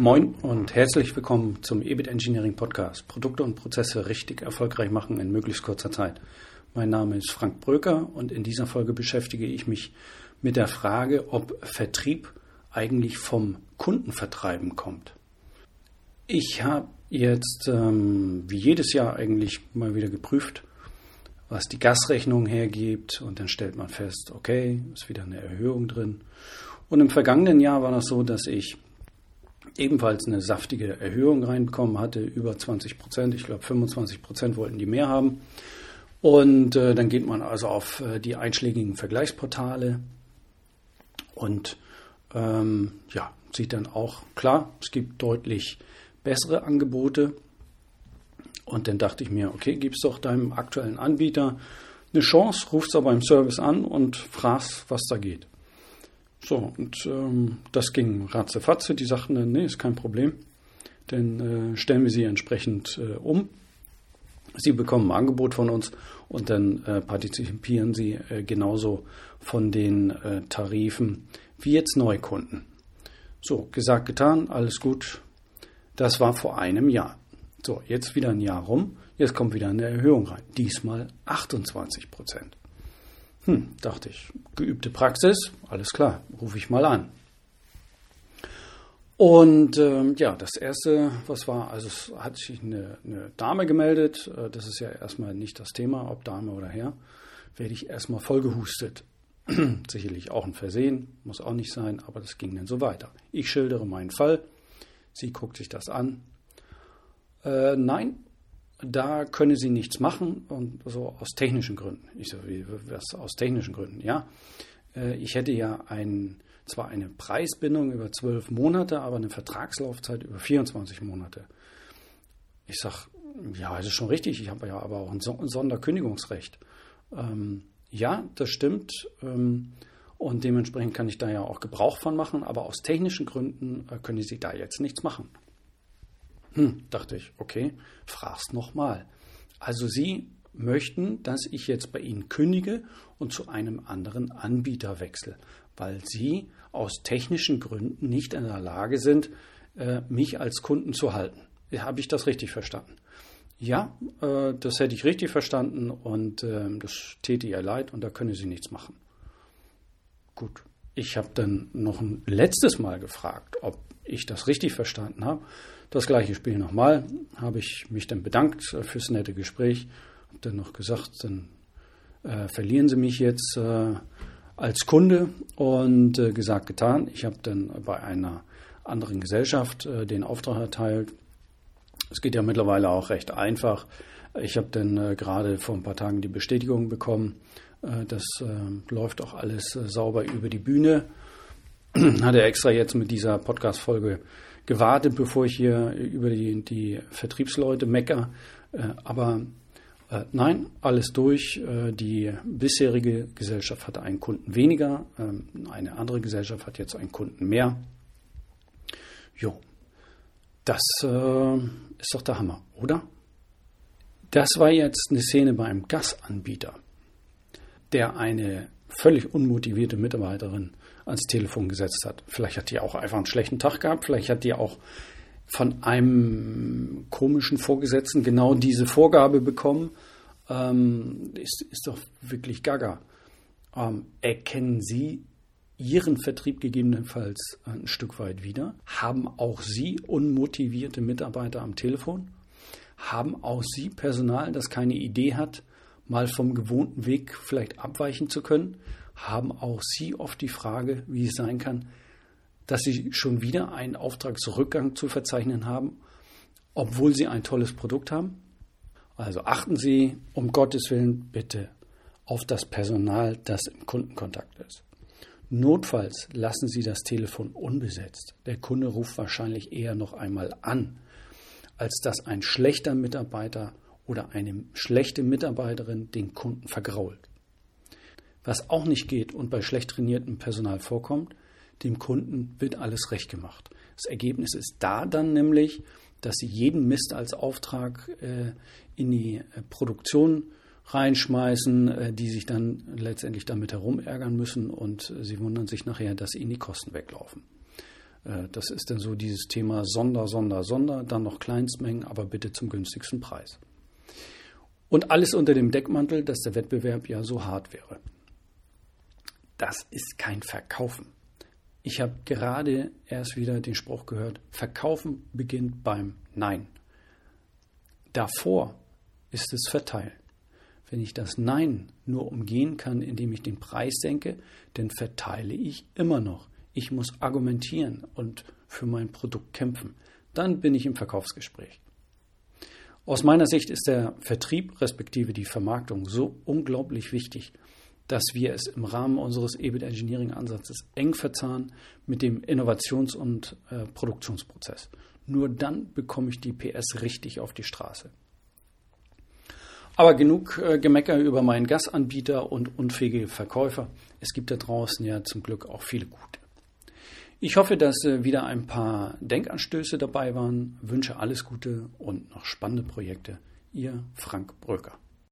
Moin und herzlich willkommen zum EBIT Engineering Podcast. Produkte und Prozesse richtig erfolgreich machen in möglichst kurzer Zeit. Mein Name ist Frank Bröker und in dieser Folge beschäftige ich mich mit der Frage, ob Vertrieb eigentlich vom Kundenvertreiben kommt. Ich habe jetzt ähm, wie jedes Jahr eigentlich mal wieder geprüft, was die Gasrechnung hergibt und dann stellt man fest, okay, ist wieder eine Erhöhung drin. Und im vergangenen Jahr war das so, dass ich ebenfalls eine saftige Erhöhung reinbekommen hatte, über 20 Prozent. Ich glaube, 25 Prozent wollten die mehr haben. Und äh, dann geht man also auf äh, die einschlägigen Vergleichsportale und ähm, ja, sieht dann auch klar, es gibt deutlich bessere Angebote. Und dann dachte ich mir, okay, gibst doch deinem aktuellen Anbieter eine Chance, rufst da beim Service an und fragst, was da geht. So, und ähm, das ging ratzefatze. Die sagten dann, nee, ist kein Problem. Dann äh, stellen wir sie entsprechend äh, um. Sie bekommen ein Angebot von uns und dann äh, partizipieren sie äh, genauso von den äh, Tarifen wie jetzt Neukunden. So, gesagt, getan, alles gut. Das war vor einem Jahr. So, jetzt wieder ein Jahr rum. Jetzt kommt wieder eine Erhöhung rein. Diesmal 28 Prozent. Hm, dachte ich, geübte Praxis, alles klar, rufe ich mal an. Und ähm, ja, das erste, was war, also es hat sich eine, eine, Dame gemeldet, äh, das ist ja erstmal nicht das Thema, ob Dame oder Herr, werde ich erstmal voll gehustet. Sicherlich auch ein Versehen, muss auch nicht sein, aber das ging dann so weiter. Ich schildere meinen Fall, sie guckt sich das an. Äh, nein, da könne sie nichts machen und so aus technischen Gründen. Ich so, wie, was aus technischen Gründen? Ja, äh, ich hätte ja ein, zwar eine Preisbindung über zwölf Monate, aber eine Vertragslaufzeit über 24 Monate. Ich sag, ja, das ist schon richtig. Ich habe ja aber auch ein Sonderkündigungsrecht. Ähm, ja, das stimmt. Ähm, und dementsprechend kann ich da ja auch Gebrauch von machen, aber aus technischen Gründen äh, können Sie da jetzt nichts machen. Hm, dachte ich, okay, frag's nochmal. Also Sie möchten, dass ich jetzt bei Ihnen kündige und zu einem anderen Anbieter wechsle, weil Sie aus technischen Gründen nicht in der Lage sind, äh, mich als Kunden zu halten. Habe ich das richtig verstanden? Ja, äh, das hätte ich richtig verstanden und äh, das täte ihr leid und da können Sie nichts machen. Gut, ich habe dann noch ein letztes Mal gefragt, ob ich das richtig verstanden habe. Das gleiche Spiel nochmal, habe ich mich dann bedankt äh, fürs nette Gespräch, habe dann noch gesagt, dann äh, verlieren Sie mich jetzt äh, als Kunde und äh, gesagt, getan. Ich habe dann bei einer anderen Gesellschaft äh, den Auftrag erteilt. Es geht ja mittlerweile auch recht einfach. Ich habe dann äh, gerade vor ein paar Tagen die Bestätigung bekommen, das läuft auch alles sauber über die Bühne. Hatte extra jetzt mit dieser Podcast-Folge gewartet, bevor ich hier über die, die Vertriebsleute mecker. Äh, aber äh, nein, alles durch. Äh, die bisherige Gesellschaft hatte einen Kunden weniger, ähm, eine andere Gesellschaft hat jetzt einen Kunden mehr. Jo, das ist doch der Hammer, oder? Das war jetzt eine Szene bei einem Gasanbieter, der eine völlig unmotivierte Mitarbeiterin ans Telefon gesetzt hat. Vielleicht hat die auch einfach einen schlechten Tag gehabt, vielleicht hat die auch von einem komischen Vorgesetzten genau diese Vorgabe bekommen. Ähm, ist, ist doch wirklich gaga. Ähm, erkennen Sie Ihren Vertrieb gegebenenfalls ein Stück weit wieder? Haben auch Sie unmotivierte Mitarbeiter am Telefon? Haben auch Sie Personal, das keine Idee hat, mal vom gewohnten Weg vielleicht abweichen zu können? haben auch Sie oft die Frage, wie es sein kann, dass Sie schon wieder einen Auftragsrückgang zu verzeichnen haben, obwohl Sie ein tolles Produkt haben? Also achten Sie um Gottes Willen bitte auf das Personal, das im Kundenkontakt ist. Notfalls lassen Sie das Telefon unbesetzt. Der Kunde ruft wahrscheinlich eher noch einmal an, als dass ein schlechter Mitarbeiter oder eine schlechte Mitarbeiterin den Kunden vergrault. Was auch nicht geht und bei schlecht trainiertem Personal vorkommt, dem Kunden wird alles recht gemacht. Das Ergebnis ist da dann nämlich, dass sie jeden Mist als Auftrag äh, in die äh, Produktion reinschmeißen, äh, die sich dann letztendlich damit herumärgern müssen und äh, sie wundern sich nachher, dass ihnen die Kosten weglaufen. Äh, das ist dann so dieses Thema Sonder, Sonder, Sonder, dann noch Kleinstmengen, aber bitte zum günstigsten Preis. Und alles unter dem Deckmantel, dass der Wettbewerb ja so hart wäre. Das ist kein Verkaufen. Ich habe gerade erst wieder den Spruch gehört, Verkaufen beginnt beim Nein. Davor ist es verteilen. Wenn ich das Nein nur umgehen kann, indem ich den Preis senke, dann verteile ich immer noch. Ich muss argumentieren und für mein Produkt kämpfen. Dann bin ich im Verkaufsgespräch. Aus meiner Sicht ist der Vertrieb respektive die Vermarktung so unglaublich wichtig, dass wir es im Rahmen unseres EBIT Engineering Ansatzes eng verzahnen mit dem Innovations- und äh, Produktionsprozess. Nur dann bekomme ich die PS richtig auf die Straße. Aber genug äh, Gemecker über meinen Gasanbieter und unfähige Verkäufer. Es gibt da draußen ja zum Glück auch viele gute. Ich hoffe, dass äh, wieder ein paar Denkanstöße dabei waren. Wünsche alles Gute und noch spannende Projekte. Ihr Frank Bröker.